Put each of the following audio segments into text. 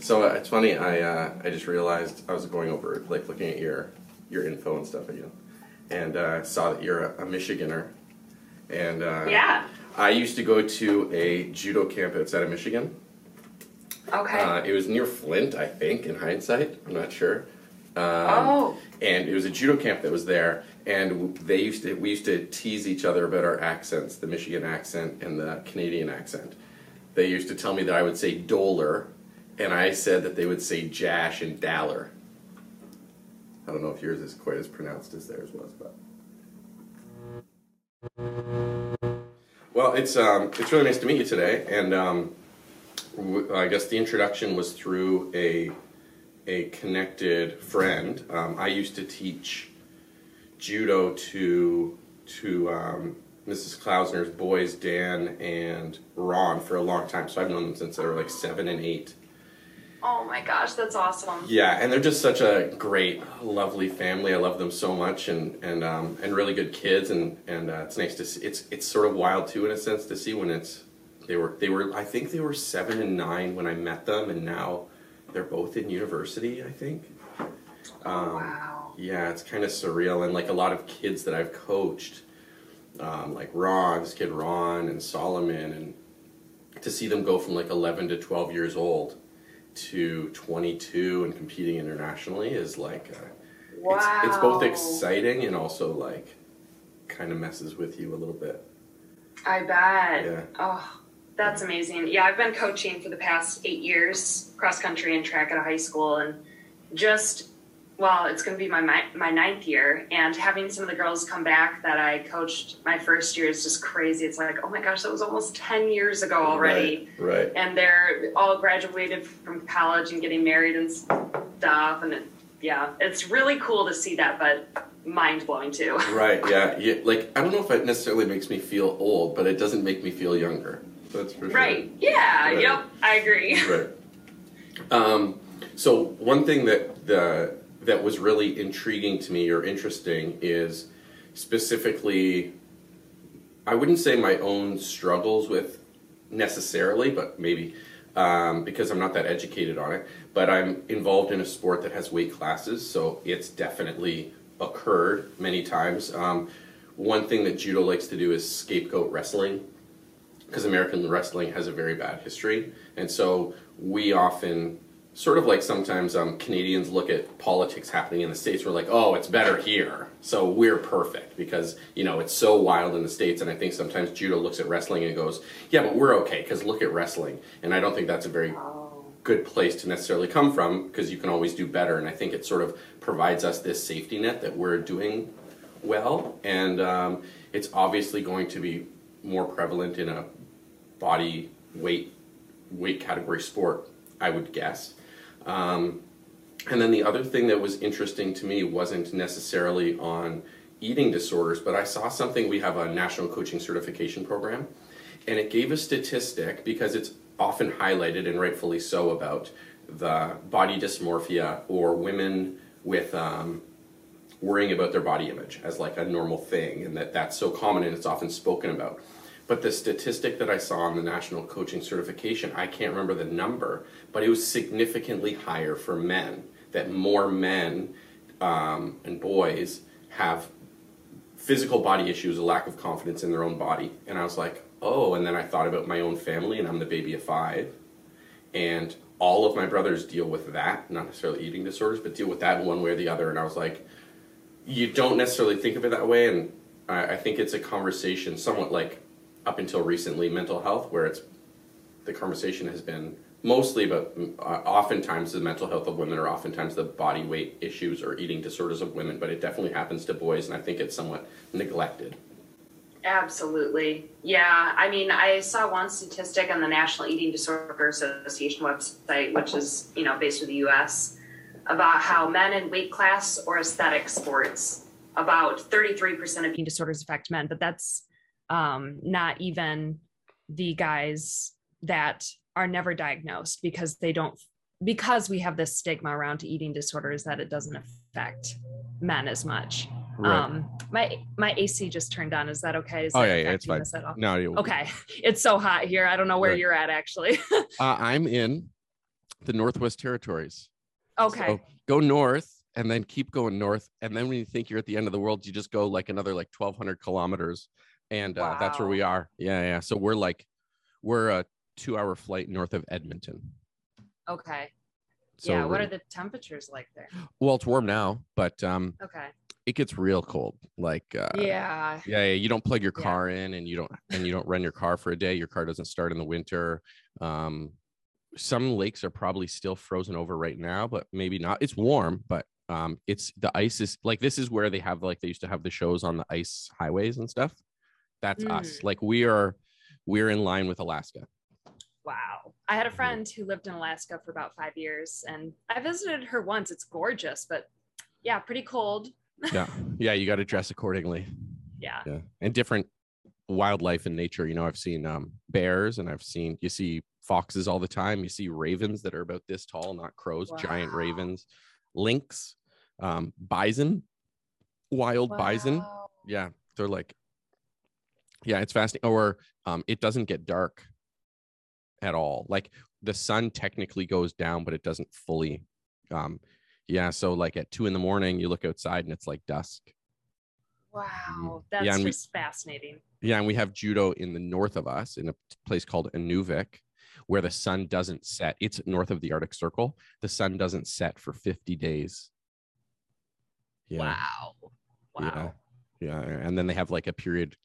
So uh, it's funny. I uh, I just realized I was going over like looking at your your info and stuff again, and uh, saw that you're a, a Michiganer. And uh, Yeah. I used to go to a judo camp outside of Michigan. Okay. Uh, it was near Flint, I think. In hindsight, I'm not sure. Um, oh. and it was a judo camp that was there and they used to we used to tease each other about our accents the michigan accent and the canadian accent they used to tell me that i would say doler and i said that they would say jash and daller i don't know if yours is quite as pronounced as theirs was but well it's um, it's really nice to meet you today and um, i guess the introduction was through a a connected friend. Um, I used to teach judo to to um, Mrs. Klausner's boys, Dan and Ron, for a long time. So I've known them since they were like seven and eight. Oh my gosh, that's awesome. Yeah, and they're just such a great, lovely family. I love them so much, and and um, and really good kids, and and uh, it's nice to see. It's it's sort of wild too, in a sense, to see when it's they were they were I think they were seven and nine when I met them, and now they're both in university. I think. Um, wow. Yeah, it's kind of surreal, and like a lot of kids that I've coached, um, like Ron, this kid Ron, and Solomon, and to see them go from like 11 to 12 years old to 22 and competing internationally is like uh, Wow. it's, it's both exciting and also like kind of messes with you a little bit. I bet. Yeah. Oh, that's amazing. Yeah, I've been coaching for the past eight years, cross country and track at a high school, and just well, it's going to be my, my my ninth year, and having some of the girls come back that I coached my first year is just crazy. It's like, oh my gosh, that was almost ten years ago already, Right. right. and they're all graduated from college and getting married and stuff, and it, yeah, it's really cool to see that, but mind blowing too. Right, yeah, yeah. Like I don't know if it necessarily makes me feel old, but it doesn't make me feel younger. That's for sure. Right? Yeah. Right. Yep. I agree. Right. Um, so one thing that the that was really intriguing to me or interesting is specifically, I wouldn't say my own struggles with necessarily, but maybe um, because I'm not that educated on it. But I'm involved in a sport that has weight classes, so it's definitely occurred many times. Um, one thing that judo likes to do is scapegoat wrestling because American wrestling has a very bad history, and so we often sort of like sometimes um, Canadians look at politics happening in the states. We're like, oh, it's better here, so we're perfect because you know it's so wild in the states. And I think sometimes judo looks at wrestling and goes, yeah, but we're okay because look at wrestling. And I don't think that's a very good place to necessarily come from because you can always do better. And I think it sort of provides us this safety net that we're doing well, and um, it's obviously going to be more prevalent in a body weight weight category sport, I would guess. Um, and then the other thing that was interesting to me wasn't necessarily on eating disorders, but I saw something. We have a national coaching certification program, and it gave a statistic because it's often highlighted and rightfully so about the body dysmorphia or women with um, worrying about their body image as like a normal thing, and that that's so common and it's often spoken about. But the statistic that I saw on the national coaching certification, I can't remember the number, but it was significantly higher for men. That more men um, and boys have physical body issues, a lack of confidence in their own body. And I was like, oh, and then I thought about my own family, and I'm the baby of five. And all of my brothers deal with that, not necessarily eating disorders, but deal with that one way or the other. And I was like, you don't necessarily think of it that way. And I, I think it's a conversation, somewhat like up until recently, mental health, where it's the conversation has been mostly about uh, oftentimes the mental health of women or oftentimes the body weight issues or eating disorders of women, but it definitely happens to boys, and I think it's somewhat neglected. Absolutely. Yeah. I mean, I saw one statistic on the National Eating Disorder Association website, which is, you know, based in the US, about how men in weight class or aesthetic sports, about 33% of eating disorders affect men, but that's um, not even the guys that are never diagnosed because they don't, because we have this stigma around eating disorders that it doesn't affect men as much. Um, my my AC just turned on. Is that okay? Is Oh, that yeah, yeah, it's fine. this at all? No, you Okay, it's so hot here. I don't know where Right. you're at actually. Uh, I'm in. the Northwest Territories. Okay. So go north and then keep going north. And then when you think you're at the end of the world, you just go like another like 1200 kilometers. And uh, that's where we are. Yeah. Yeah. So we're like, we're a two hour flight north of Edmonton. okay. So yeah. What we're- the temperatures like there? well, it's warm now, but um, Okay. it gets real cold. Like, uh, yeah. yeah, yeah, you don't plug your Yeah. car in and you don't and you don't run your car for a day. Your car doesn't start in the winter. Um, some lakes are probably still frozen over right now, but maybe not. It's warm, but um, it's the ice is like this is where they have like they used to have the shows on the ice highways and stuff. That's us. Mm. Like we are we're in line with Alaska. Wow. I had a Mhm. friend who lived in Alaska for about five years and I visited her once. It's gorgeous, but yeah, pretty cold. Yeah. yeah, you got to dress accordingly. Yeah. yeah and different wildlife and nature you know i've seen um bears and i've seen you see foxes all the time you see ravens that are about this tall not crows giant ravens lynx um bison wild bison yeah they're like yeah it's fascinating or um it doesn't get dark at all like the sun technically goes down but it doesn't fully um yeah so like at two in the morning you look outside and it's like dusk Wow. Yeah, That's we- just fascinating. Yeah, and we have judo in the north of us in a place called Inuvik, where the sun doesn't set. It's north of the Arctic Circle. The sun doesn't set for 50 days. Yeah. Wow. Wow. Yeah. Yeah. And then they have like a period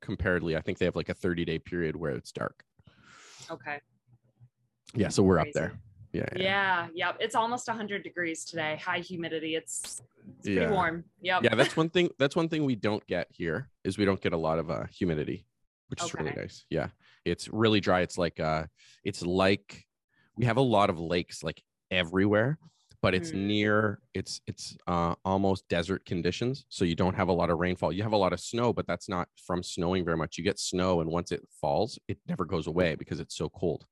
comparatively, I think they have like a 30 day period where it's dark. Okay. Yeah. So we're up there. Yeah. Yeah. Yep. It's almost 100 degrees today. High humidity. It's, it's pretty Yeah. warm. Yep. Yeah. That's one thing. That's one thing we don't get here is we don't get a lot of uh, humidity, which is really nice. Yeah. It's really dry. It's like, uh, it's like we have a lot of lakes like everywhere but it's Mm. near it's it's uh, almost desert conditions so you don't have a lot of rainfall you have a lot of snow but that's not from snowing very much you get snow and once it falls it never goes away because it's so cold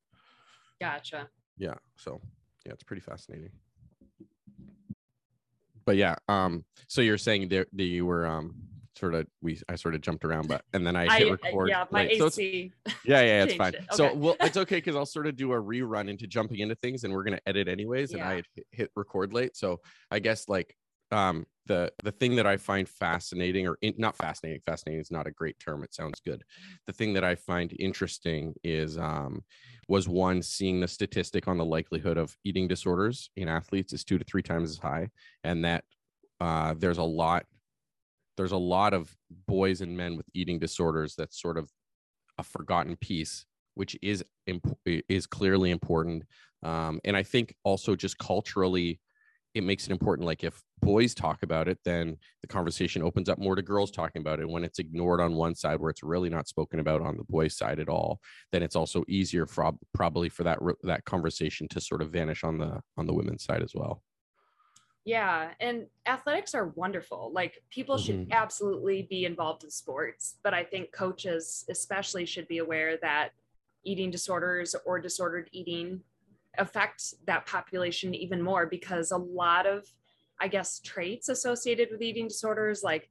Gotcha. yeah so yeah it's pretty fascinating but yeah um so you're saying that you were um sort of we i sort of jumped around but and then i I, hit uh, record yeah, my late. So it's- yeah, yeah, it's fine. it. So well, it's okay because I'll sort of do a rerun into jumping into things, and we're gonna edit anyways. And I hit record late, so I guess like um the the thing that I find fascinating, or in, not fascinating, fascinating is not a great term. It sounds good. The thing that I find interesting is um was one seeing the statistic on the likelihood of eating disorders in athletes is two to three times as high, and that uh, there's a lot there's a lot of boys and men with eating disorders that's sort of a forgotten piece which is imp- is clearly important. Um, and i think also just culturally it makes it important like if boys talk about it then the conversation opens up more to girls talking about it. When it's ignored on one side where it's really not spoken about on the boys side at all then it's also easier for probably for that that conversation to sort of vanish on the on the women's side as well Yeah, and athletics are wonderful. Like people should Mhm. absolutely be involved in sports, but I think coaches especially should be aware that eating disorders or disordered eating affect that population even more because a lot of I guess traits associated with eating disorders like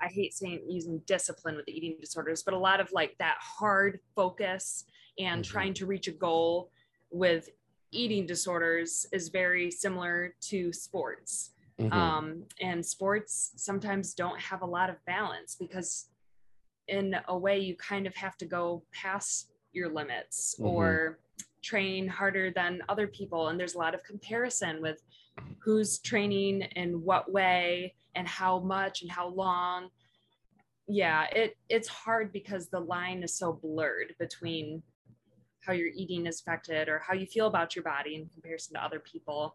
I hate saying using discipline with eating disorders, but a lot of like that hard focus and Mhm. trying to reach a goal with eating disorders is very similar to sports. Mhm. Um, and sports sometimes don't have a lot of balance because, in a way, you kind of have to go past your limits Mhm. or train harder than other people. And there's a lot of comparison with who's training in what way and how much and how long. Yeah, it it's hard because the line is so blurred between how your eating is affected or how you feel about your body in comparison to other people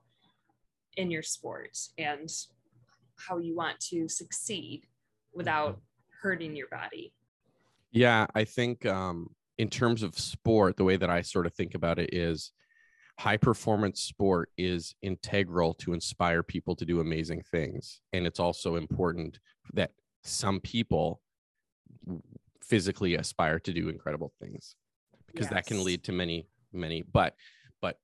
in your sport and how you want to succeed without hurting your body. Yeah, I think um, in terms of sport, the way that I sort of think about it is high performance sport is integral to inspire people to do amazing things. And it's also important that some people physically aspire to do incredible things because that can lead to many, many, but, but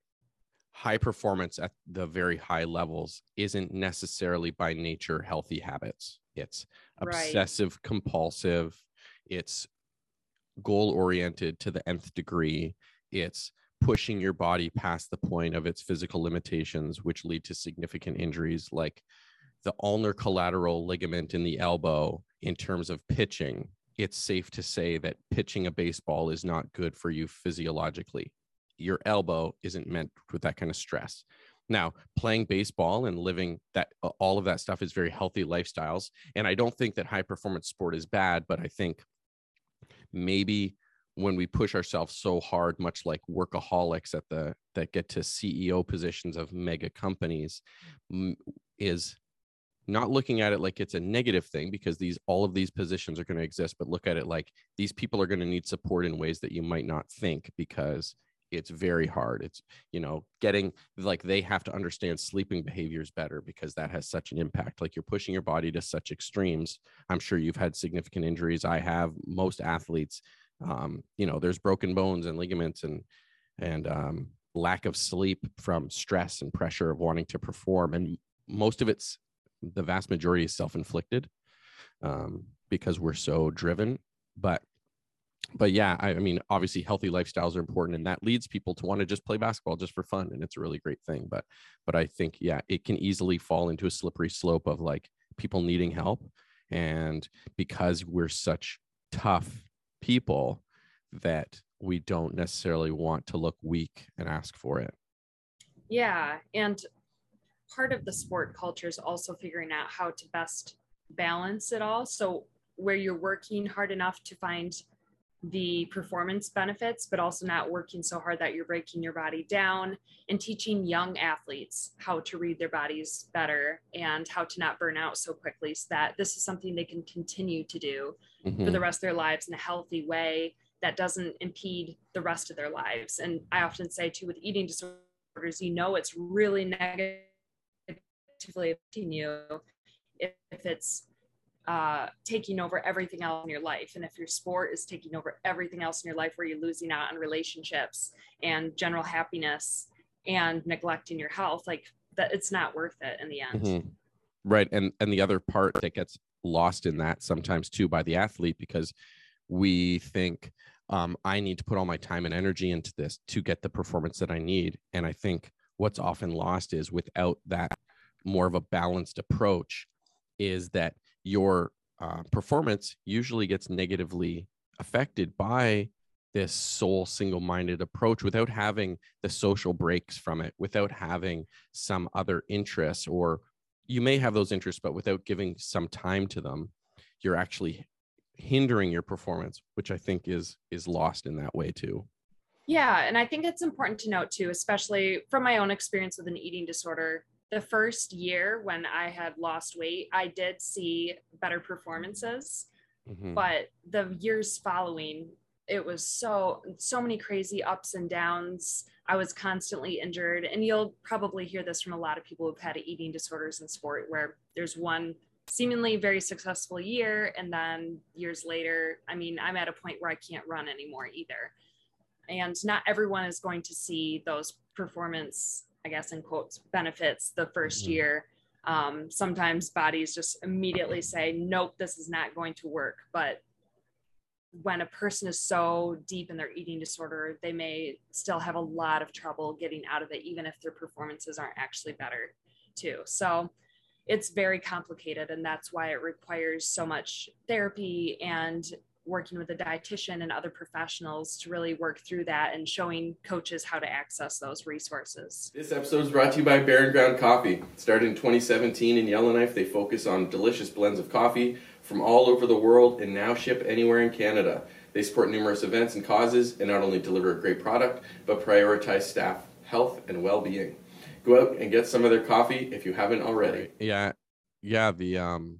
high performance at the very high levels isn't necessarily by nature healthy habits. It's Right. obsessive compulsive it's goal oriented to the nth degree it's pushing your body past the point of its physical limitations, which lead to significant injuries like the ulnar collateral ligament in the elbow in terms of pitching, it's safe to say that pitching a baseball is not good for you physiologically. Your elbow isn't meant with that kind of stress. Now, playing baseball and living that all of that stuff is very healthy lifestyles. And I don't think that high performance sport is bad, but I think maybe when we push ourselves so hard much like workaholics at the that get to ceo positions of mega companies is not looking at it like it's a negative thing because these all of these positions are going to exist but look at it like these people are going to need support in ways that you might not think because it's very hard. It's you know getting like they have to understand sleeping behaviors better because that has such an impact. Like you're pushing your body to such extremes. I'm sure you've had significant injuries. I have. Most athletes um, you know there's broken bones and ligaments and and um, lack of sleep from stress and pressure of wanting to perform and most of it's the vast majority is self-inflicted um, because we're so driven. But but yeah I, I, mean obviously healthy lifestyles are important and that leads people to want to just play basketball just for fun and it's a really great thing. But but i think yeah it can easily fall into a slippery slope of like people needing help. And because we're such tough people that we don't necessarily want to look weak and ask for it. Yeah and part of the sport culture is also figuring out how to best balance it all. So where you're working hard enough to find the performance benefits, but also not working so hard that you're breaking your body down and teaching young athletes how to read their bodies better and how to not burn out so quickly so that this is something they can continue to do mm-hmm. for the rest of their lives in a healthy way that doesn't impede the rest of their lives. And I often say too with eating disorders, you know it's really negative actively affecting you if, if it's uh, taking over everything else in your life. And if your sport is taking over everything else in your life, where you're losing out on relationships and general happiness and neglecting your health, like that, it's not worth it in the end. Mm-hmm. Right. And and the other part that gets lost in that sometimes too by the athlete because we think um, I need to put all my time and energy into this to get the performance that I need. And I think what's often lost is without that more of a balanced approach is that your uh, performance usually gets negatively affected by this sole single-minded approach without having the social breaks from it without having some other interests or you may have those interests but without giving some time to them you're actually hindering your performance which i think is is lost in that way too. Yeah and i think it's important to note too especially from my own experience with an eating disorder the first year when I had lost weight, I did see better performances. Mm-hmm. But the years following, it was so so many crazy ups and downs. I was constantly injured, and you'll probably hear this from a lot of people who've had eating disorders in sport, where there's one seemingly very successful year, and then years later, I mean, I'm at a point where I can't run anymore either. And not everyone is going to see those performance I guess in quotes, benefits the 1st mm-hmm. year. Um, sometimes bodies just immediately say, nope, this is not going to work. But when a person is so deep in their eating disorder, they may still have a lot of trouble getting out of it, even if their performances aren't actually better, too. So it's very complicated, and that's why it requires so much therapy and working with a dietitian and other professionals to really work through that and showing coaches how to access those resources. This episode is brought to you by Barren Ground Coffee. Started in 2017 in Yellowknife, they focus on delicious blends of coffee from all over the world and now ship anywhere in Canada. They support numerous events and causes and not only deliver a great product, but prioritize staff health and well-being. Go out and get some of their coffee if you haven't already. Yeah. Yeah, the um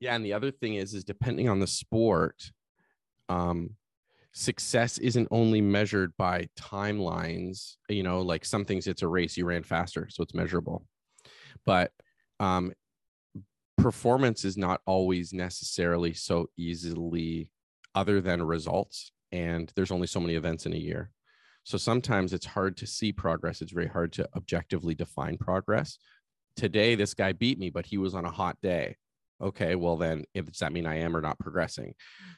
yeah, and the other thing is, is depending on the sport, um, success isn't only measured by timelines. You know, like some things, it's a race. You ran faster, so it's measurable. But um, performance is not always necessarily so easily other than results. And there's only so many events in a year. So sometimes it's hard to see progress. It's very hard to objectively define progress. Today, this guy beat me, but he was on a hot day okay well then if does that mean i am or not progressing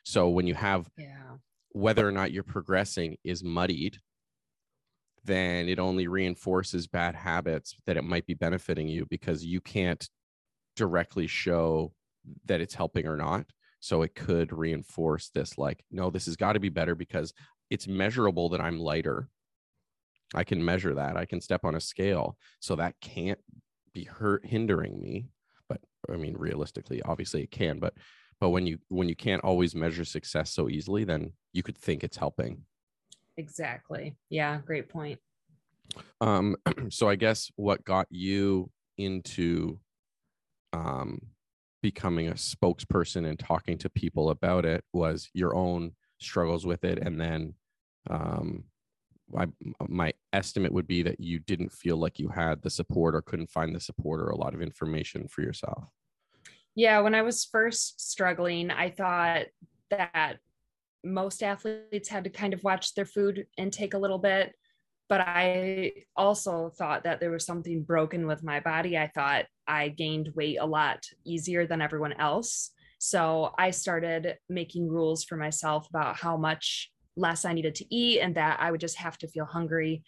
so when you have yeah. whether or not you're progressing is muddied then it only reinforces bad habits that it might be benefiting you because you can't directly show that it's helping or not. So it could reinforce this like, no, this has got to be better because it's measurable that I'm lighter. I can measure that. I can step on a scale. So that can't be hurt hindering me. I mean, realistically, obviously it can, but but when you when you can't always measure success so easily, then you could think it's helping. Exactly. Yeah, great point. Um, so I guess what got you into um becoming a spokesperson and talking to people about it was your own struggles with it and then um I, my estimate would be that you didn't feel like you had the support or couldn't find the support or a lot of information for yourself. Yeah when i was first struggling i thought that most athletes had to kind of watch their food intake a little bit but i also thought that there was something broken with my body. I thought i gained weight a lot easier than everyone else. So I started making rules for myself about how much less I needed to eat and that I would just have to feel hungry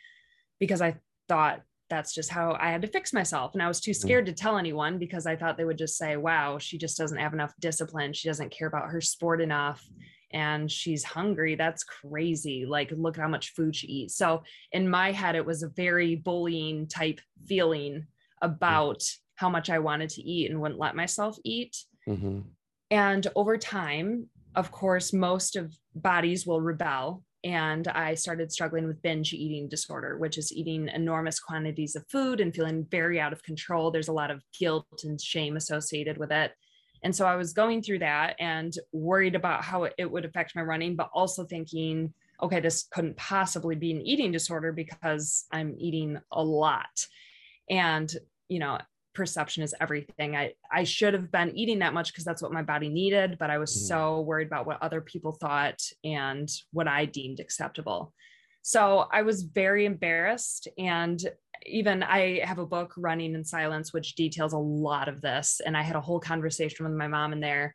because I thought that's just how I had to fix myself. And I was too mm. scared to tell anyone because I thought they would just say, wow, she just doesn't have enough discipline. She doesn't care about her sport enough and she's hungry. That's crazy. Like, look how much food she eats. So, in my head, it was a very bullying type feeling mm. about how much I wanted to eat and wouldn't let myself eat. Mm-hmm. And over time, of course, most of bodies will rebel. And I started struggling with binge eating disorder, which is eating enormous quantities of food and feeling very out of control. There's a lot of guilt and shame associated with it. And so I was going through that and worried about how it would affect my running, but also thinking, okay, this couldn't possibly be an eating disorder because I'm eating a lot. And, you know, perception is everything. I I should have been eating that much because that's what my body needed, but I was mm. so worried about what other people thought and what I deemed acceptable. So I was very embarrassed and even I have a book running in silence which details a lot of this and I had a whole conversation with my mom in there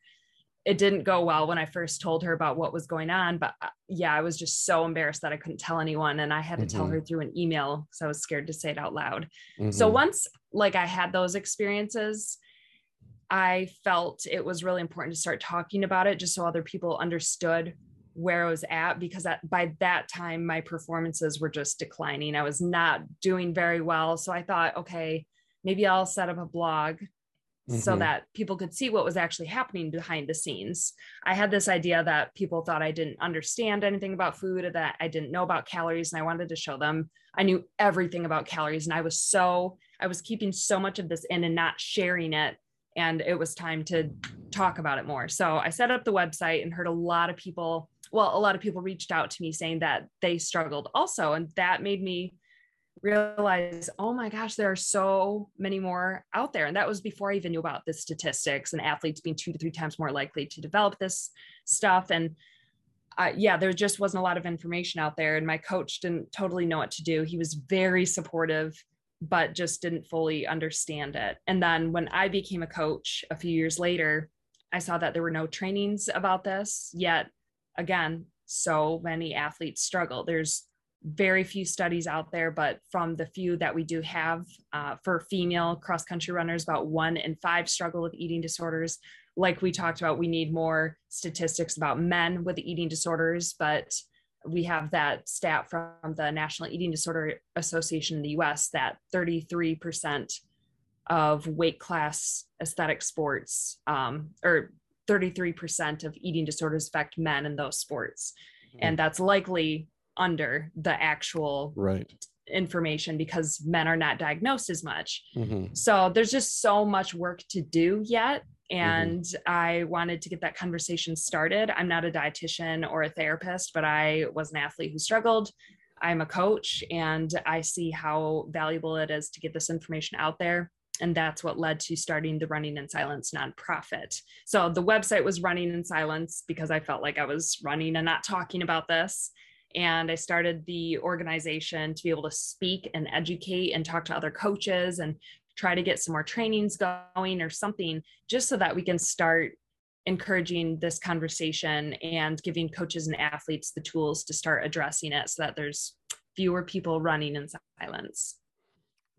it didn't go well when I first told her about what was going on. But uh, yeah, I was just so embarrassed that I couldn't tell anyone. And I had to mm-hmm. tell her through an email because I was scared to say it out loud. Mm-hmm. So once like I had those experiences, I felt it was really important to start talking about it just so other people understood where I was at because that, by that time my performances were just declining. I was not doing very well. So I thought, okay, maybe I'll set up a blog mm-hmm. so that people could see what was actually happening behind the scenes. I had this idea that people thought I didn't understand anything about food, or that I didn't know about calories, and I wanted to show them I knew everything about calories. And I was so, I was keeping so much of this in and not sharing it. And it was time to talk about it more. So I set up the website and heard a lot of people well, a lot of people reached out to me saying that they struggled also. And that made me realize, oh my gosh, there are so many more out there. And that was before I even knew about the statistics and athletes being two to three times more likely to develop this stuff. And uh, yeah, there just wasn't a lot of information out there. And my coach didn't totally know what to do. He was very supportive, but just didn't fully understand it. And then when I became a coach a few years later, I saw that there were no trainings about this yet. Again, so many athletes struggle. There's very few studies out there, but from the few that we do have uh, for female cross country runners, about one in five struggle with eating disorders. Like we talked about, we need more statistics about men with eating disorders, but we have that stat from the National Eating Disorder Association in the US that 33% of weight class aesthetic sports, um, or 33% of eating disorders affect men in those sports. Mm-hmm. And that's likely under the actual right information because men are not diagnosed as much. Mm-hmm. So there's just so much work to do yet. Mm-hmm. And mm-hmm. I wanted to get that conversation started. I'm not a dietitian or a therapist, but I was an athlete who struggled. I'm a coach and I see how valuable it is to get this information out there. And that's what led to starting the Running in Silence nonprofit. So the website was Running in Silence because I felt like I was running and not talking about this and I started the organization to be able to speak and educate and talk to other coaches and try to get some more trainings going or something just so that we can start encouraging this conversation and giving coaches and athletes the tools to start addressing it so that there's fewer people running in silence.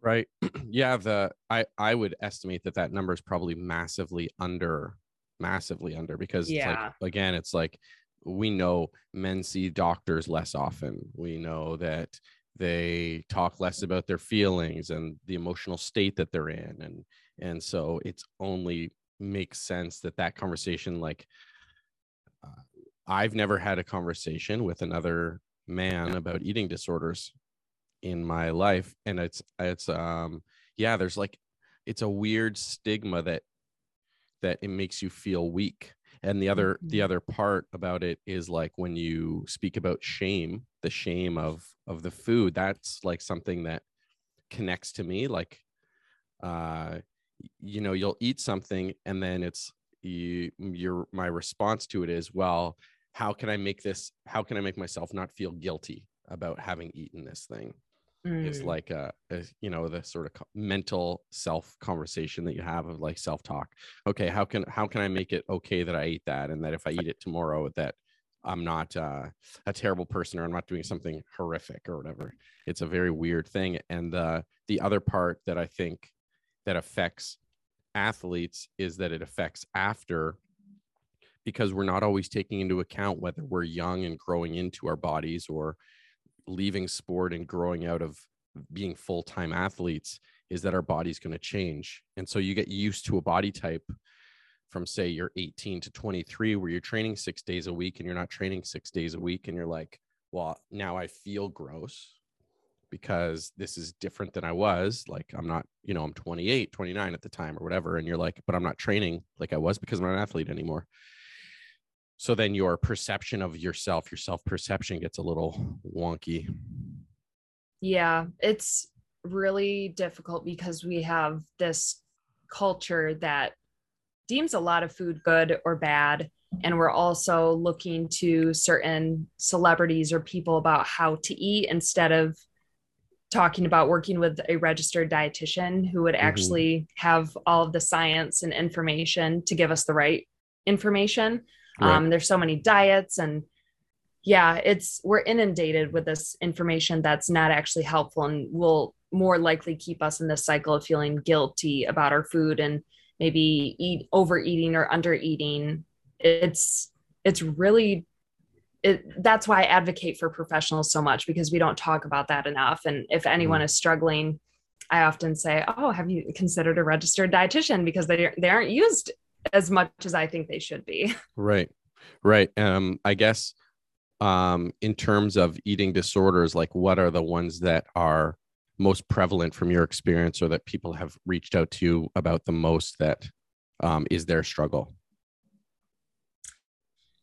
Right. yeah. The I I would estimate that that number is probably massively under, massively under because it's Yeah. like again, it's like we know men see doctors less often. We know that they talk less about their feelings and the emotional state that they're in, and and so it's only makes sense that that conversation like uh, I've never had a conversation with another man about eating disorders in my life. And it's it's um yeah there's like it's a weird stigma that that it makes you feel weak and the other the Mhm. other part about it is like when you speak about shame the shame of of the food that's like something that connects to me like uh you know you'll eat something and then it's you your my response to it is well how can i make this how can i make myself not feel guilty about having eaten this thing is Mm. like a, a you know the sort of co- mental self conversation that you have of like self talk okay how can how can i make it okay that i ate that and that if i eat it tomorrow that i'm not uh, a terrible person or i'm not doing something horrific or whatever it's a very weird thing and uh, the other part that i think that affects athletes is that it affects after because we're not always taking into account whether we're young and growing into our bodies or leaving sport and growing out of being full-time athletes is that our body's going to change. And so you get used to a body type from say you're 18 to 23 where you're training six days a week and you're not training six days a week and you're like well now i feel gross because this is different than i was. Like i'm not you know i'm 28 29 at the time or whatever and you're like but i'm not training like i was because i'm not an athlete anymore so then your perception of yourself your self perception gets a little wonky Yeah, it's really difficult because we have this culture that deems a lot of food good or bad. And we're also looking to certain celebrities or people about how to eat instead of talking about working with a registered dietitian who would Mhm. actually have all of the science and information to give us the right information. Right. Um, there's so many diets and yeah, it's we're inundated with this information that's not actually helpful and will more likely keep us in this cycle of feeling guilty about our food and maybe eat overeating or undereating. It's it's really it, that's why I advocate for professionals so much because we don't talk about that enough. And if anyone is struggling, I often say, "Oh, have you considered a registered dietitian?" Because they they aren't used as much as I think they should be. Right. Right. Um, I guess um in terms of eating disorders, like what are the ones that are most prevalent from your experience or that people have reached out to you about the most that um is their struggle?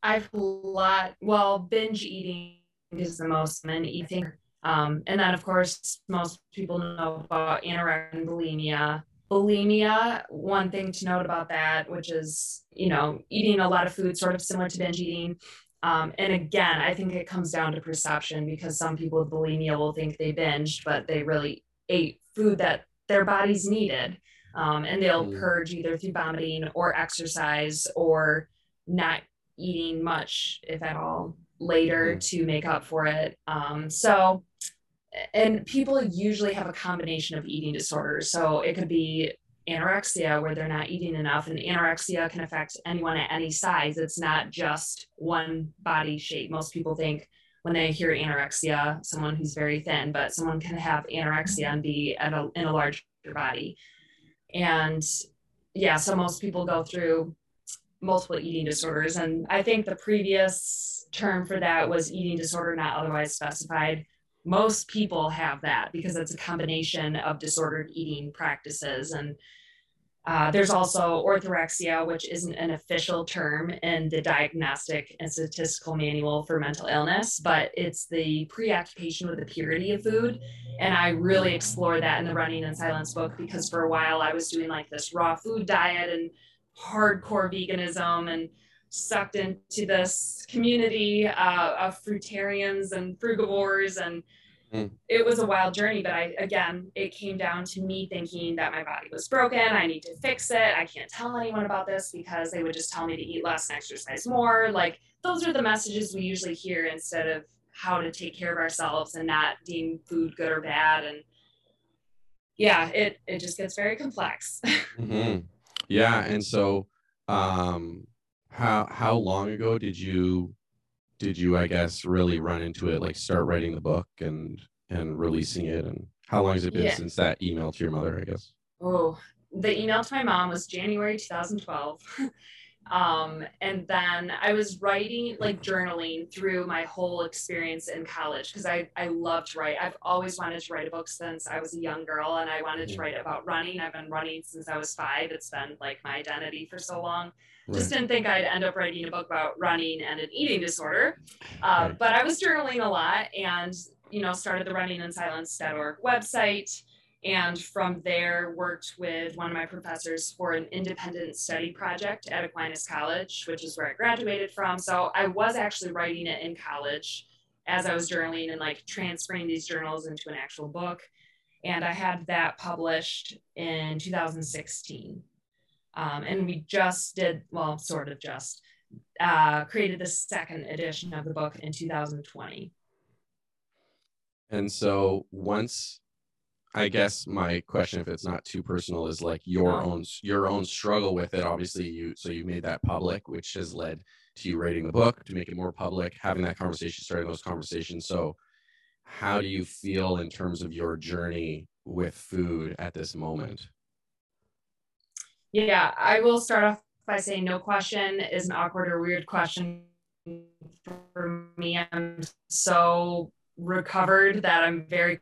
I've a lot. Well, binge eating is the most common eating. Um, and then, of course, most people know about anorexia and bulimia. Bulimia, one thing to note about that, which is, you know, eating a lot of food, sort of similar to binge eating. Um, and again, I think it comes down to perception because some people with bulimia will think they binged, but they really ate food that their bodies needed. Um, and they'll Mm. purge either through vomiting or exercise or not eating much, if at all, later to make up for it. Um, so, and people usually have a combination of eating disorders. So it could be anorexia where they're not eating enough, and anorexia can affect anyone at any size. It's not just one body shape. Most people think when they hear anorexia, someone who's very thin, but someone can have anorexia and be at a, in a larger body. And yeah, so most people go through multiple eating disorders. And I think the previous term for that was eating disorder not otherwise specified. Most people have that because it's a combination of disordered eating practices. And uh, there's also orthorexia, which isn't an official term in the Diagnostic and Statistical Manual for Mental Illness, but it's the preoccupation with the purity of food. And I really explore that in the Running in Silence book because for a while I was doing like this raw food diet and hardcore veganism and sucked into this community uh, of fruitarians and frugivores and Mm. it was a wild journey. But i again it came down to me thinking that my body was broken. I need to fix it. I can't tell anyone about this because they would just tell me to eat less and exercise more. Like those are the messages we usually hear instead of how to take care of ourselves and not deem food good or bad. And yeah it it just gets very complex. Hmm Yeah, and so um how how long ago did you did you I guess really run into it like start writing the book and and releasing it and how long has it been Yeah. since that email to your mother, I guess? oh the email to my mom was january 2012 um and then i was writing like journaling through my whole experience in college because i i loved to write i've always wanted to write a book since i was a young girl and i wanted to Mhm. write about running i've been running since i was five it's been like my identity for so long Right. just didn't think I'd end up writing a book about running and an eating disorder. Uh, Right. But I was journaling a lot and, you know, started the Running in runninginsilence.org website. And from there, worked with one of my professors for an independent study project at Aquinas College, which is where I graduated from. So I was actually writing it in college as I was journaling and like transferring these journals into an actual book. And I had that published in 2016. Um, and we just did, well, sort of just uh, created the second edition of the book in 2020. And so once I guess my question, if it's not too personal, is like your own your own struggle with it. Obviously, you so you made that public, which has led to you writing the book to make it more public, having that conversation, starting those conversations. So, how do you feel in terms of your journey with food at this moment? Yeah, I will start off by saying no question is an awkward or weird question for me. I'm so recovered that I'm very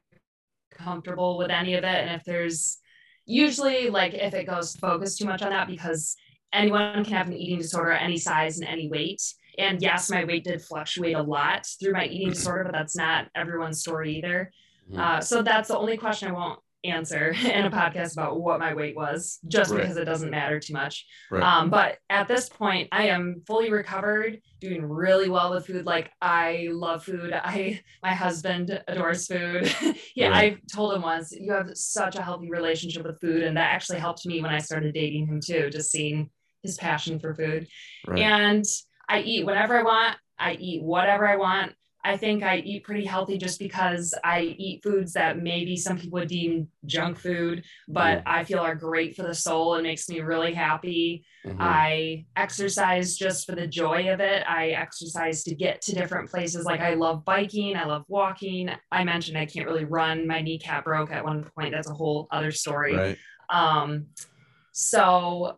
comfortable with any of it. And if there's usually like if it goes focus too much on that because anyone can have an eating disorder any size and any weight. And yes, my weight did fluctuate a lot through my eating disorder, but that's not everyone's story either. Mhm. Uh, so that's the only question I won't answer in a podcast about what my weight was, just Right. because it doesn't matter too much. Right. Um, but at this point, I am fully recovered, doing really well with food. Like I love food. I my husband adores food. yeah, Right. I told him once, you have such a healthy relationship with food, and that actually helped me when I started dating him too. Just seeing his passion for food. And I eat whenever I want. I eat whatever I want. I think I eat pretty healthy just because I eat foods that maybe some people would deem junk food, but Mm. I feel are great for the soul. and makes me really happy. Mhm. I exercise just for the joy of it. I exercise to get to different places. Like I love biking, I love walking. I mentioned I can't really run. My kneecap broke at one point. That's a whole other story. right. Um, so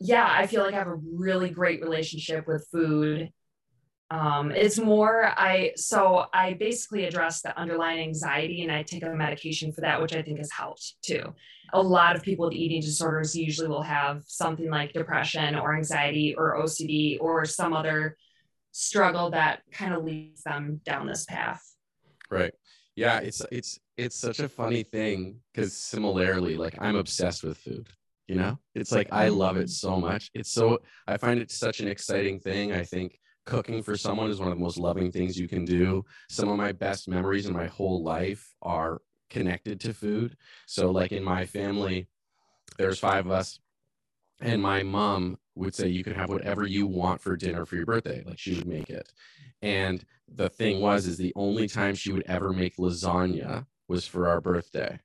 yeah, I feel like I have a really great relationship with food. Um, it's more I so I basically address the underlying anxiety and I take a medication for that, which I think has helped too. A lot of people with eating disorders usually will have something like depression or anxiety or OCD or some other struggle that kind of leads them down this path. Right. Yeah, it's it's it's such a funny thing because similarly, like I'm obsessed with food. You know, it's like I love it so much. It's so I find it such an exciting thing. I think cooking for someone is one of the most loving things you can do. Some of my best memories in my whole life are connected to food. So, like in my family, there's five of us, and my mom would say you can have whatever you want for dinner for your birthday. Like she would make it. And the thing was, is the only time she would ever make lasagna was for our birthday.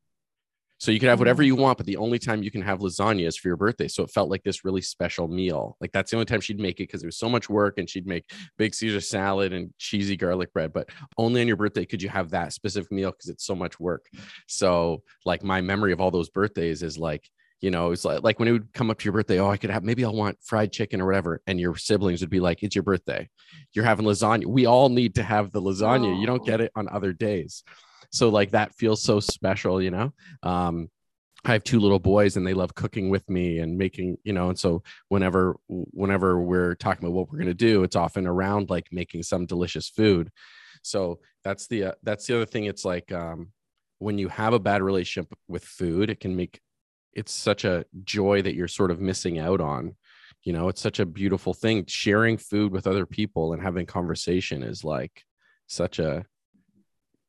So you could have whatever mm-hmm. you want, but the only time you can have lasagna is for your birthday. So it felt like this really special meal. Like that's the only time she'd make it because it was so much work and she'd make big Caesar salad and cheesy garlic bread. But only on your birthday could you have that specific meal because it's so much work. So like my memory of all those birthdays is like, you know, it's like like when it would come up to your birthday, oh, I could have maybe I'll want fried chicken or whatever. And your siblings would be like, It's your birthday. You're having lasagna. We all need to have the lasagna. You don't get it on other days. So like that feels so special, you know. Um, I have two little boys and they love cooking with me and making, you know, and so whenever whenever we're talking about what we're gonna do, it's often around like making some delicious food. So that's the uh, that's the other thing. It's like um, when you have a bad relationship with food, it can make it's such a joy that you're sort of missing out on. You know, it's such a beautiful thing. Sharing food with other people and having conversation is like such a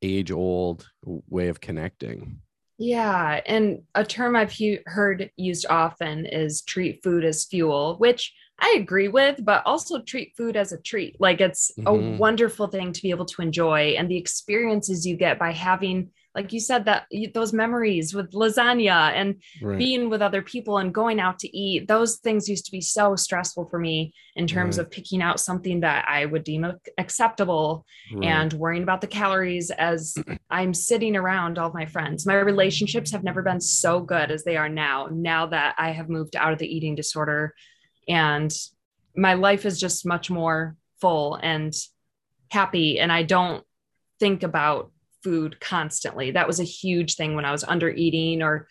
age old way of connecting. Yeah, and a term I've he- heard used often is treat food as fuel, which I agree with, but also treat food as a treat. Like it's Mhm. a wonderful thing to be able to enjoy and the experiences you get by having, like you said, that those memories with lasagna and Right. being with other people and going out to eat. Those things used to be so stressful for me in terms Right. of picking out something that I would deem acceptable Right. and worrying about the calories as I'm sitting around all my friends. My relationships have never been so good as they are now, now that I have moved out of the eating disorder. And my life is just much more full and happy. And I don't think about food constantly. That was a huge thing when I was under eating or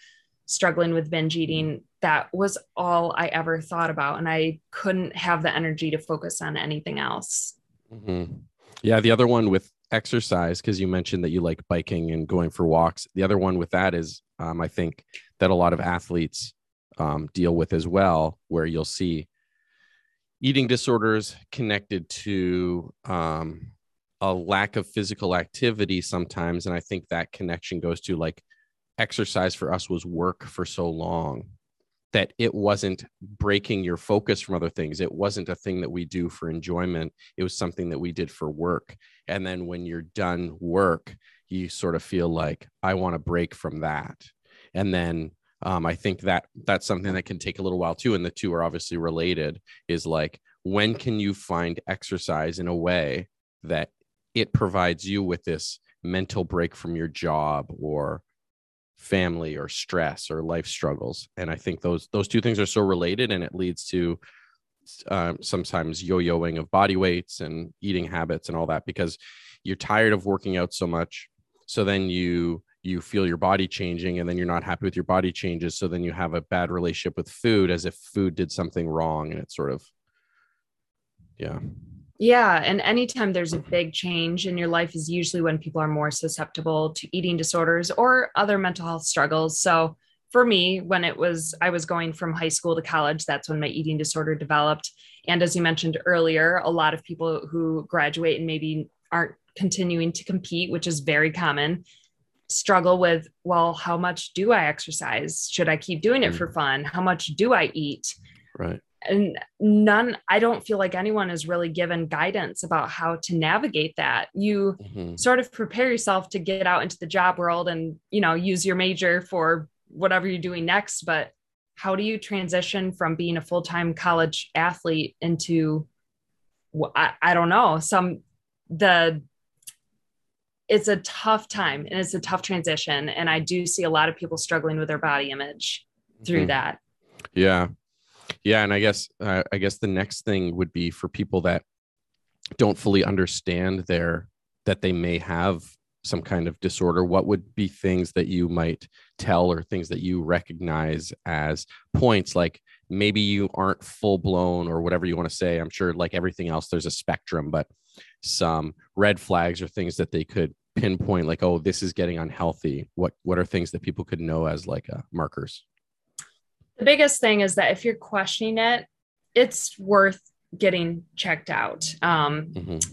struggling with binge eating. That was all I ever thought about. And I couldn't have the energy to focus on anything else. Mhm. Yeah, the other one with exercise, because you mentioned that you like biking and going for walks. The other one with that is, um, I think that a lot of athletes um, deal with as well, where you'll see eating disorders connected to um, a lack of physical activity sometimes. And I think that connection goes to like exercise for us was work for so long that it wasn't breaking your focus from other things. It wasn't a thing that we do for enjoyment. It was something that we did for work. And then when you're done work, you sort of feel like, I want to break from that. And then um, I think that that's something that can take a little while too. And the two are obviously related is like, when can you find exercise in a way that it provides you with this mental break from your job or family or stress or life struggles. And i think those those two things are so related and it leads to um, sometimes yo-yoing of body weights and eating habits and all that because you're tired of working out so much. So then you you feel your body changing and then you're not happy with your body changes. So then you have a bad relationship with food as if food did something wrong and it's sort of yeah Yeah. And anytime there's a big change in your life is usually when people are more susceptible to eating disorders or other mental health struggles. So for me, when it was, I was going from high school to college, that's when my eating disorder developed. And as you mentioned earlier, a lot of people who graduate and maybe aren't continuing to compete, which is very common, struggle with, well, how much do I exercise? Should I keep doing it for mm. fun? How much do I eat? right and none i don't feel like anyone is really given guidance about how to navigate that you Mhm. sort of prepare yourself to get out into the job world and you know use your major for whatever you're doing next but how do you transition from being a full-time college athlete into I, I don't know some the it's a tough time and it's a tough transition and i do see a lot of people struggling with their body image through Mhm. that Yeah. Yeah. And I guess, uh, I guess the next thing would be for people that don't fully understand their, that they may have some kind of disorder. What would be things that you might tell or things that you recognize as points? Like maybe you aren't full blown or whatever you want to say. I'm sure, like everything else, there's a spectrum, but some red flags or things that they could pinpoint, like, oh, this is getting unhealthy. What, what are things that people could know as like uh, markers? The biggest thing is that if you're questioning it, it's worth getting checked out. Um, Mhm.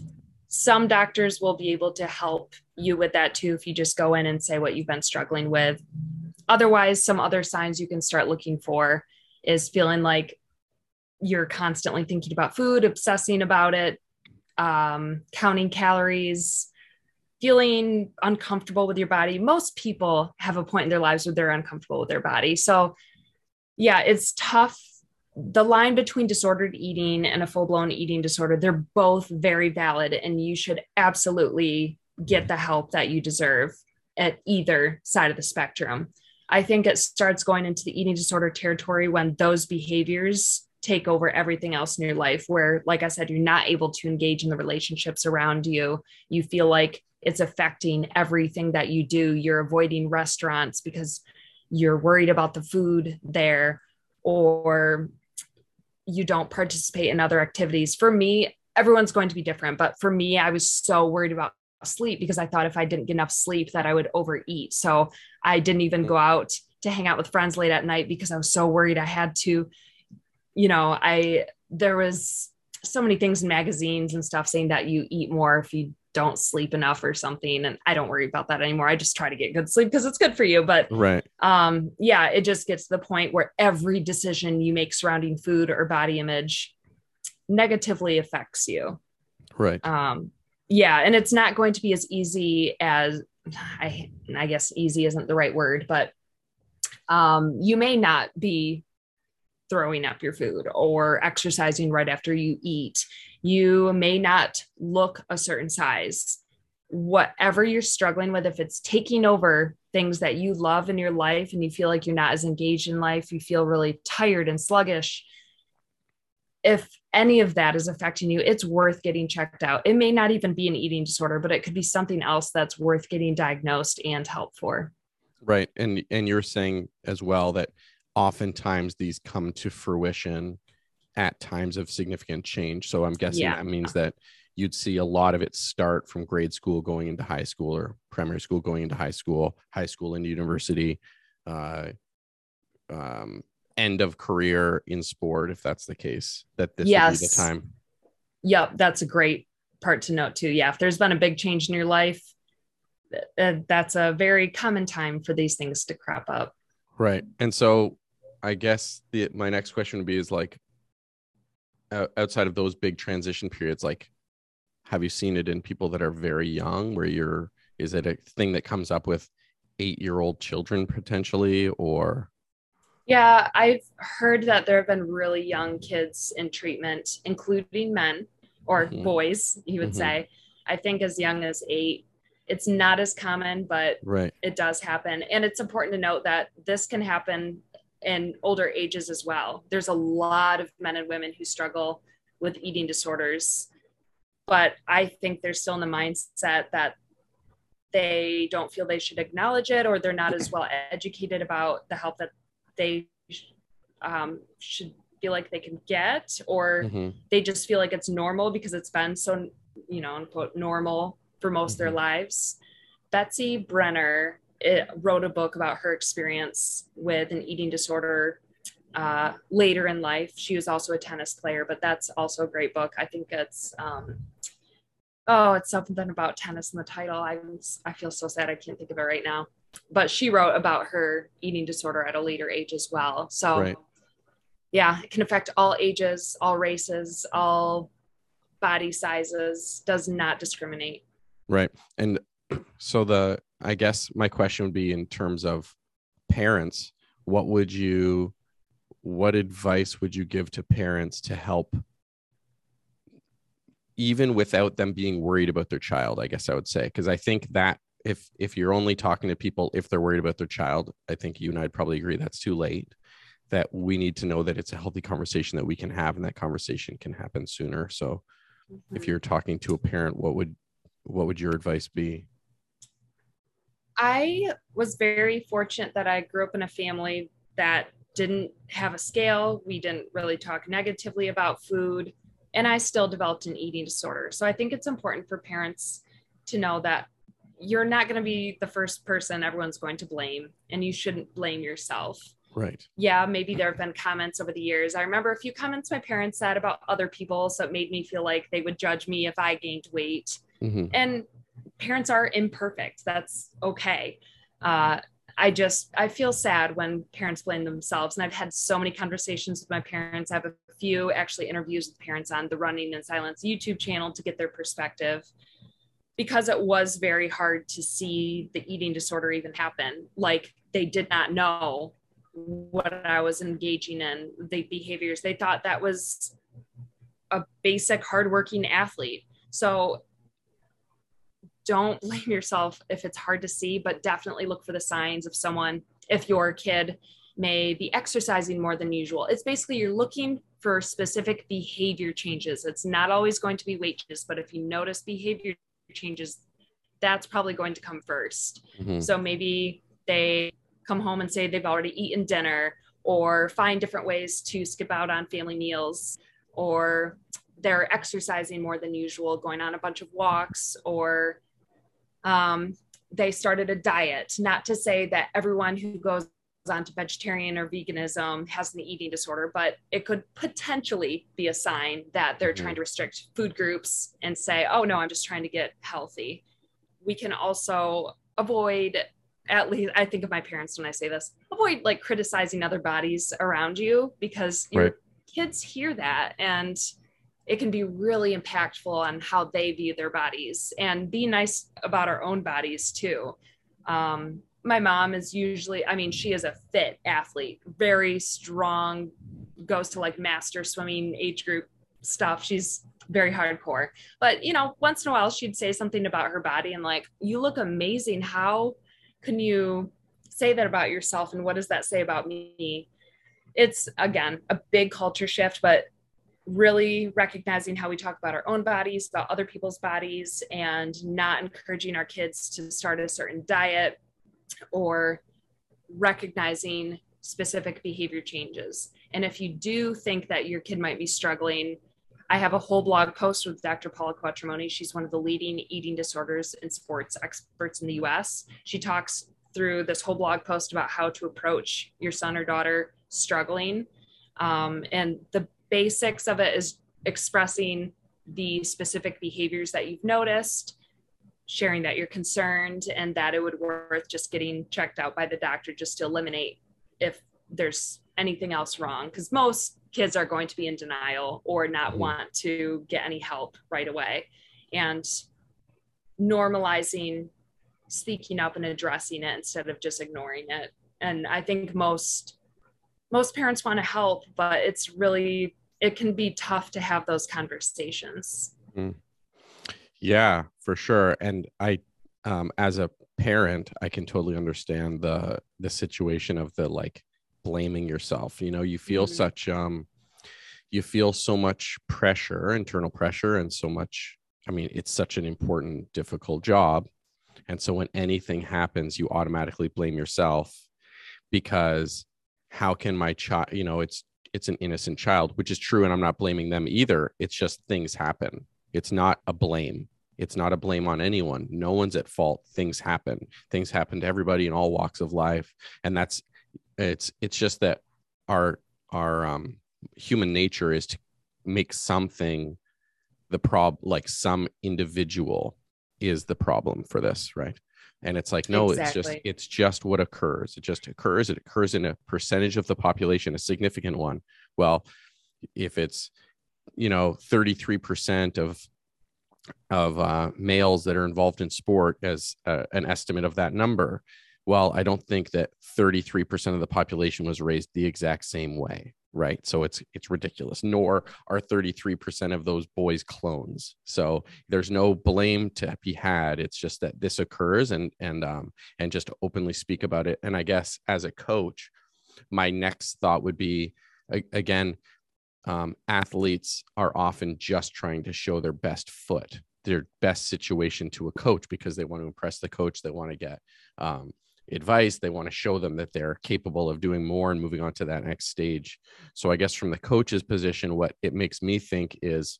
some doctors will be able to help you with that too if you just go in and say what you've been struggling with. Otherwise, some other signs you can start looking for is feeling like you're constantly thinking about food, obsessing about it, um, counting calories, feeling uncomfortable with your body. Most people have a point in their lives where they're uncomfortable with their body. So, yeah, it's tough. The line between disordered eating and a full blown eating disorder, they're both very valid, and you should absolutely get the help that you deserve at either side of the spectrum. I think it starts going into the eating disorder territory when those behaviors take over everything else in your life, where, like I said, you're not able to engage in the relationships around you. You feel like it's affecting everything that you do. You're avoiding restaurants because you're worried about the food there, or you don't participate in other activities. For me, everyone's going to be different, but for me, I was so worried about sleep because I thought if I didn't get enough sleep that I would overeat. So I didn't even go out to hang out with friends late at night because I was so worried I had to, you know, I there was so many things in magazines and stuff saying that you eat more if you don't sleep enough or something and I don't worry about that anymore. I just try to get good sleep because it's good for you, but Right. um yeah, it just gets to the point where every decision you make surrounding food or body image negatively affects you. Right. Um, yeah, and it's not going to be as easy as I I guess easy isn't the right word, but um, you may not be throwing up your food or exercising right after you eat. You may not look a certain size. Whatever you're struggling with, if it's taking over things that you love in your life and you feel like you're not as engaged in life, you feel really tired and sluggish. If any of that is affecting you, it's worth getting checked out. It may not even be an eating disorder, but it could be something else that's worth getting diagnosed and help for. Right. And and you're saying as well that oftentimes these come to fruition at times of significant change. So I'm guessing Yeah. that means that you'd see a lot of it start from grade school going into high school or primary school going into high school, high school into university, uh, um, end of career in sport, if that's the case, that this would be the Yes. time. Yep, that's a great part to note too. Yeah, if there's been a big change in your life, uh, that's a very common time for these things to crop up. Right. And so I guess the my next question would be is like outside of those big transition periods like have you seen it in people that are very young where you're is it a thing that comes up with 8-year-old children potentially or Yeah, I've heard that there have been really young kids in treatment, including men or Mhm. boys, you would Mhm. say. I think as young as eight. It's not as common, but right it does happen. And it's important to note that this can happen in older ages as well. There's a lot of men and women who struggle with eating disorders, but I think they're still in the mindset that they don't feel they should acknowledge it or they're not as well educated about the help that they um, should feel like they can get or Mhm. they just feel like it's normal because it's been so you know unquote normal for most of their Mhm. lives betsy brenner it, wrote a book about her experience with an eating disorder uh, later in life. She was also a tennis player but that's also a great book. I think it's um, oh it's something about tennis in the title. I i feel so sad i can't think of it right now. But she wrote about her eating disorder at a later age as well. So Right. yeah it can affect all ages all races all body sizes does not discriminate. Right. And so the i guess my question would be in terms of parents what would you what advice would you give to parents to help even without them being worried about their child i guess i would say? Because i think that if if you're only talking to people if they're worried about their child i think you and i'd probably agree that's too late that we need to know that it's a healthy conversation that we can have and that conversation can happen sooner. So if mm-hmm. you're talking to a parent what would what would your advice be I was very fortunate that I grew up in a family that didn't have a scale. We didn't really talk negatively about food, and I still developed an eating disorder. So I think it's important for parents to know that you're not going to be the first person everyone's going to blame, and you shouldn't blame yourself. right Yeah, maybe there have been comments over the years. I remember a few comments my parents said about other people, so it made me feel like they would judge me if I gained weight hmm and parents are imperfect that's okay. Uh, i just i feel sad when parents blame themselves and i've had so many conversations with my parents. I have a few actually interviews with parents on the running in silence youtube channel to get their perspective because it was very hard to see the eating disorder even happen. Like they did not know what i was engaging in the behaviors. They thought that was a basic hardworking athlete. So don't blame yourself if it's hard to see, but definitely look for the signs of someone. If your kid may be exercising more than usual, it's basically you're looking for specific behavior changes. It's not always going to be weight changes, but if you notice behavior changes, that's probably going to come 1st Mhm. So maybe they come home and say they've already eaten dinner, or find different ways to skip out on family meals, or they're exercising more than usual, going on a bunch of walks, or um, they started a diet. Not to say that everyone who goes on to vegetarian or veganism has an eating disorder, but it could potentially be a sign that they're Mhm. trying to restrict food groups and say, oh no, I'm just trying to get healthy. We can also avoid, at least I think of my parents when I say this, avoid like criticizing other bodies around you because your Right. kids hear that and it can be really impactful on how they view their bodies and be nice about our own bodies too. Um, my mom is usually, I mean, she is a fit athlete, very strong, goes to like master swimming age group stuff. She's very hardcore. But, you know, once in a while she'd say something about her body and like, you look amazing. How can you say that about yourself? And what does that say about me? It's again a big culture shift, but really recognizing how we talk about our own bodies, about other people's bodies, and not encouraging our kids to start a certain diet or recognizing specific behavior changes. And if you do think that your kid might be struggling, I have a whole blog post with Dr. Paula Quatromoni. She's one of the leading eating disorders and sports experts in the US. She talks through this whole blog post about how to approach your son or daughter struggling. Um, and the basics of it is expressing the specific behaviors that you've noticed, sharing that you're concerned, and that it would worth just getting checked out by the doctor just to eliminate if there's anything else wrong. Because most kids are going to be in denial or not mm-hmm. want to get any help right away. And normalizing speaking up and addressing it instead of just ignoring it. And I think most most parents want to help, but it's really it can be tough to have those conversations. Mm. Yeah, for sure. And I um as a parent, I can totally understand the the situation of the like blaming yourself. You know, you feel mm-hmm. such um you feel so much pressure, internal pressure and so much I mean, it's such an important difficult job and so when anything happens, you automatically blame yourself because how can my child, you know, it's it's an innocent child, which is true and I'm not blaming them either. It's just things happen. It's not a blame. It's not a blame on anyone. No one's at fault. Things happen. Things happen to everybody in all walks of life and that's it's it's just that our our um human nature is to make something the prob like some individual is the problem for this right and it's like no exactly. it's just it's just what occurs. It just occurs. It occurs in a percentage of the population a significant one. Well if it's you know 33% of of uh, males that are involved in sport as uh, an estimate of that number well i don't think that 33% of the population was raised the exact same way right? So it's it's ridiculous nor are 33% of those boys clones. So there's no blame to be had. It's just that this occurs and and um and just openly speak about it. And i guess as a coach my next thought would be again um, athletes are often just trying to show their best foot their best situation to a coach because they want to impress the coach they want to get um, advice. They want to show them that they're capable of doing more and moving on to that next stage. So i guess from the coach's position what it makes me think is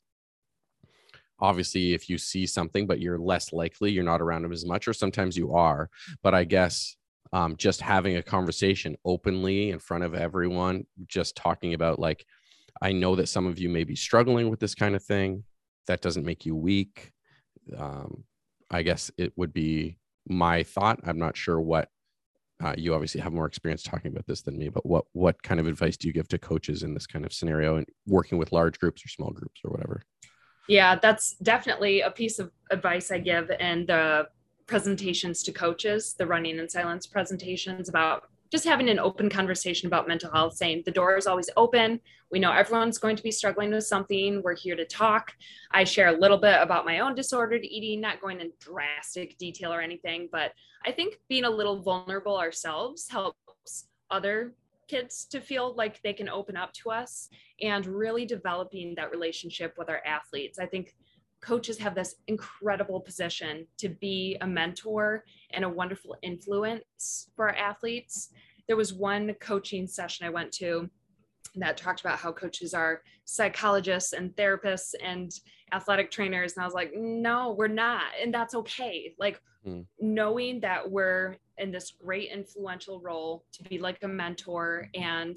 obviously if you see something but you're less likely you're not around them as much or sometimes you are but i guess um, just having a conversation openly in front of everyone just talking about like i know that some of you may be struggling with this kind of thing. That doesn't make you weak. Um, i guess it would be my thought. I'm not sure what uh, you obviously have more experience talking about this than me, but what what kind of advice do you give to coaches in this kind of scenario and working with large groups or small groups or whatever? Yeah, that's definitely a piece of advice I give in the presentations to coaches, the running in silence presentations about just having an open conversation about mental health, saying the door is always open. We know everyone's going to be struggling with something. We're here to talk. I share a little bit about my own disordered eating, not going in drastic detail or anything, but I think being a little vulnerable ourselves helps other kids to feel like they can open up to us and really developing that relationship with our athletes. I think coaches have this incredible position to be a mentor and a wonderful influence for our athletes. There was one coaching session I went to that talked about how coaches are psychologists and therapists and athletic trainers. And I was like, no, we're not. And that's okay. Like mm. knowing that we're in this great influential role to be like a mentor and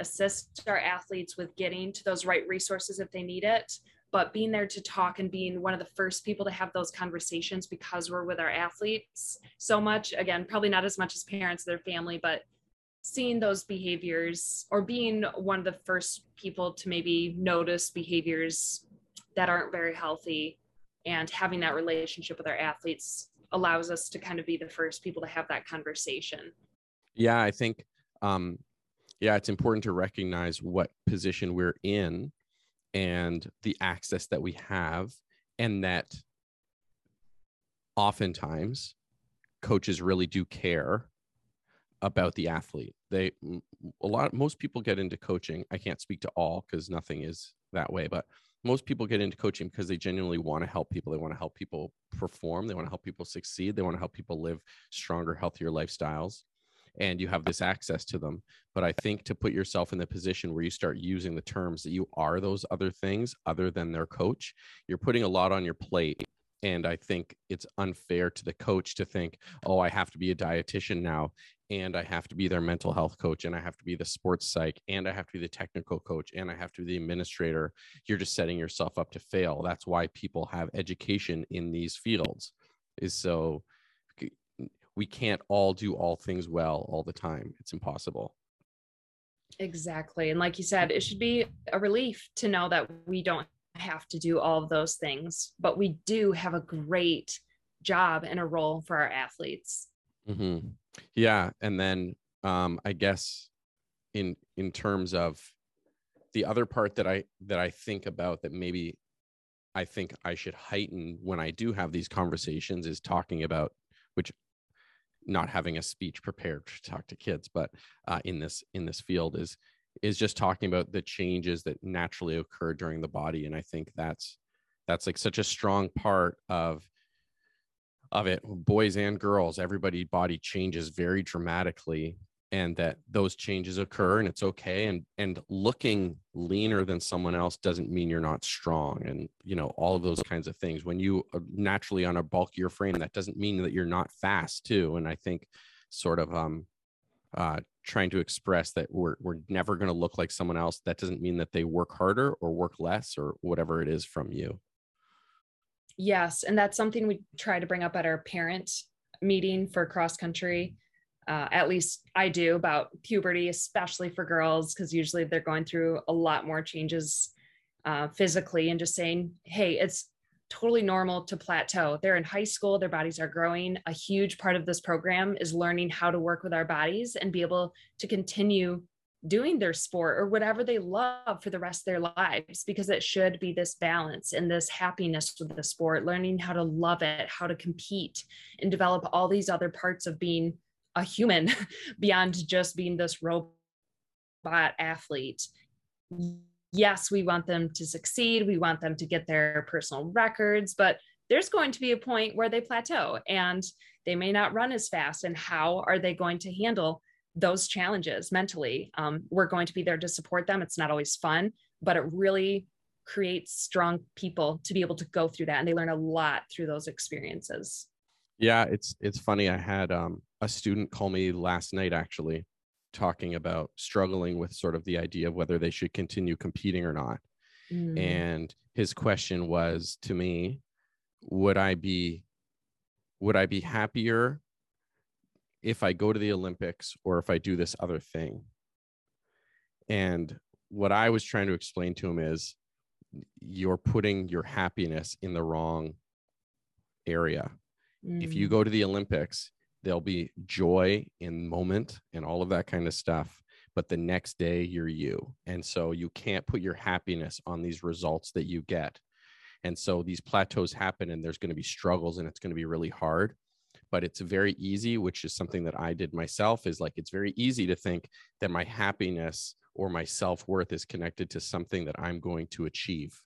assist our athletes with getting to those right resources if they need it but being there to talk and being one of the first people to have those conversations because we're with our athletes so much. Again probably not as much as parents their family but seeing those behaviors or being one of the first people to maybe notice behaviors that aren't very healthy and having that relationship with our athletes allows us to kind of be the first people to have that conversation. Yeah i think um yeah it's important to recognize what position we're in and the access that we have and that oftentimes coaches really do care about the athlete. They a lot most people get into coaching i can't speak to all because nothing is that way but most people get into coaching because they genuinely want to help people. They want to help people perform. They want to help people succeed. They want to help people live stronger healthier lifestyles and you have this access to them. But i think to put yourself in the position where you start using the terms that you are those other things other than their coach you're putting a lot on your plate. And i think it's unfair to the coach to think oh i have to be a dietitian now and i have to be their mental health coach and i have to be the sports psych and i have to be the technical coach and i have to be the administrator. You're just setting yourself up to fail. That's why people have education in these fields. Is so we can't all do all things well all the time it's impossible exactly and like you said it should be a relief to know that we don't have to do all of those things, but we do have a great job and a role for our athletes. Mm-hmm. Yeah, and then um, I guess in in terms of the other part that I that I think about that maybe I think I should heighten when I do have these conversations is talking about which not having a speech prepared to talk to kids, but uh, in this in this field is is just talking about the changes that naturally occur during the body and i think that's that's like such a strong part of of it. Boys and girls everybody body changes very dramatically and that those changes occur and it's okay and and looking leaner than someone else doesn't mean you're not strong and you know all of those kinds of things. When you are naturally on a bulkier frame that doesn't mean that you're not fast too and i think sort of um uh trying to express that we're we're never going to look like someone else that doesn't mean that they work harder or work less or whatever it is from you. Yes and that's something we try to bring up at our parent meeting for cross country uh, at least i do about puberty especially for girls because usually they're going through a lot more changes uh, physically and just saying hey it's totally normal to plateau. They're in high school, their bodies are growing. A huge part of this program is learning how to work with our bodies and be able to continue doing their sport or whatever they love for the rest of their lives because it should be this balance and this happiness with the sport, learning how to love it, how to compete, and develop all these other parts of being a human beyond just being this robot athlete yes, we want them to succeed. We want them to get their personal records, but there's going to be a point where they plateau and they may not run as fast. And how are they going to handle those challenges mentally? Um, we're going to be there to support them. It's not always fun, but it really creates strong people to be able to go through that. And they learn a lot through those experiences. Yeah, it's it's funny. I had um, a student call me last night actually talking about struggling with sort of the idea of whether they should continue competing or not. Mm. And his question was to me, would I be would I be happier if I go to the Olympics or if I do this other thing? And what I was trying to explain to him is you're putting your happiness in the wrong area. Mm. If you mm. go to the Olympics, there'll be joy in the moment and all of that kind of stuff but the next day you're you. And so you can't put your happiness on these results that you get. And so these plateaus happen and there's going to be struggles and it's going to be really hard but it's very easy which is something that i did myself is like it's very easy to think that my happiness or my self-worth is connected to something that i'm going to achieve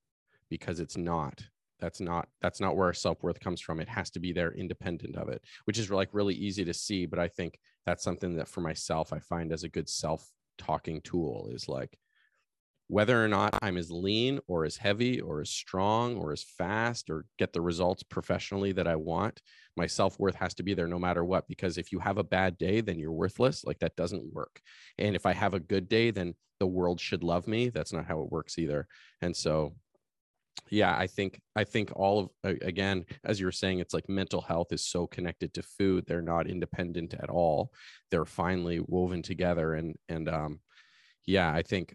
because it's not that's not that's not where our self-worth comes from. It has to be there independent of it which is like really easy to see but i think that's something that for myself i find as a good self-talking tool is like whether or not i'm as lean or as heavy or as strong or as fast or get the results professionally that i want my self-worth has to be there no matter what because if you have a bad day then you're worthless. Like that doesn't work. And if i have a good day then the world should love me. That's not how it works either. And so yeah i think i think all of again as you were saying it's like mental health is so connected to food they're not independent at all. They're finely woven together and and um yeah i think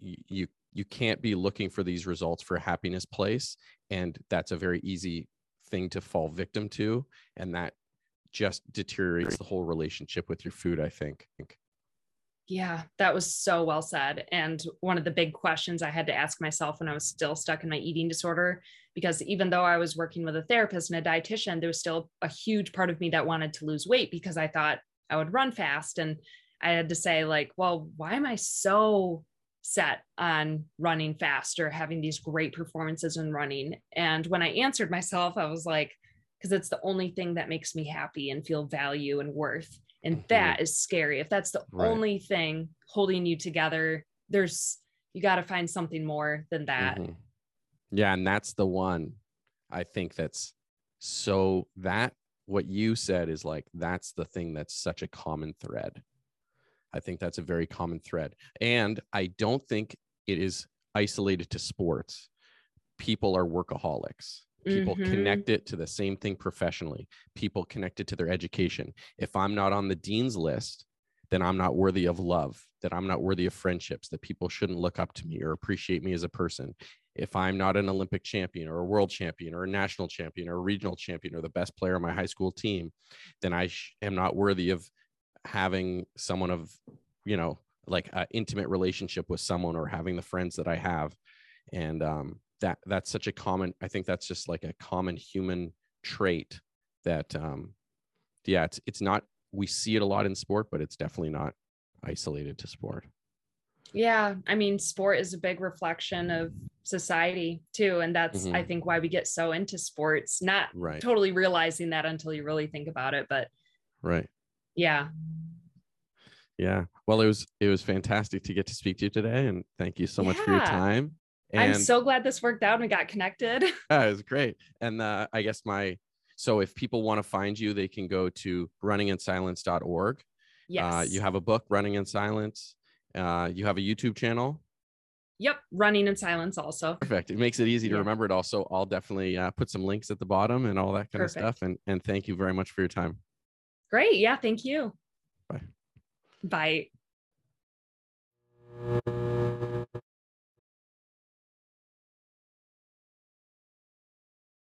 you you can't be looking for these results for happiness place and that's a very easy thing to fall victim to and that just deteriorates the whole relationship with your food i think Yeah, that was so well said. And one of the big questions I had to ask myself when I was still stuck in my eating disorder, because even though I was working with a therapist and a dietitian, there was still a huge part of me that wanted to lose weight because I thought I would run fast. And I had to say, like, well, why am I so set on running fast or having these great performances in running? And when I answered myself, I was like, because it's the only thing that makes me happy and feel value and worth and Mhm. that is scary if that's the Right. only thing holding you together there's you got to find something more than that Mhm. Yeah, and that's the one I think that's so that what you said is like that's the thing that's such a common thread. I think that's a very common thread. And I don't think it is isolated to sports. People are workaholics. People Mhm. connect it to the same thing professionally. People connect it to their education. If I'm not on the dean's list, then I'm not worthy of love, that I'm not worthy of friendships, that people shouldn't look up to me or appreciate me as a person. If I'm not an Olympic champion or a world champion or a national champion or a regional champion or the best player on my high school team, then I sh- am not worthy of having someone of, you know, like an intimate relationship with someone or having the friends that I have. And um, that that's such a common, I think that's just like a common human trait that, um, yeah, it's it's not we see it a lot in sport, but it's definitely not isolated to sport. yeah i mean sport is a big reflection of society too and that's i Mhm. think why we get so into sports not Right. totally realizing that until you really think about it but Right. yeah Yeah. Well, it was it was fantastic to get to speak to you today, and thank you so much for your time. And I'm so glad this worked out and we got connected. Yeah, it was great. And uh, I guess my so if people want to find you, they can go to runninginsilence.org. Uh, yes. Uh, you have a book, Running in Silence. Uh, you have a YouTube channel. Yep, running in silence also. Perfect. It makes it easy to yeah. remember it. Also, I'll definitely uh, put some links at the bottom and all that kind Perfect. of stuff. And and thank you very much for your time. Great. Yeah. Thank you. Bye. Bye.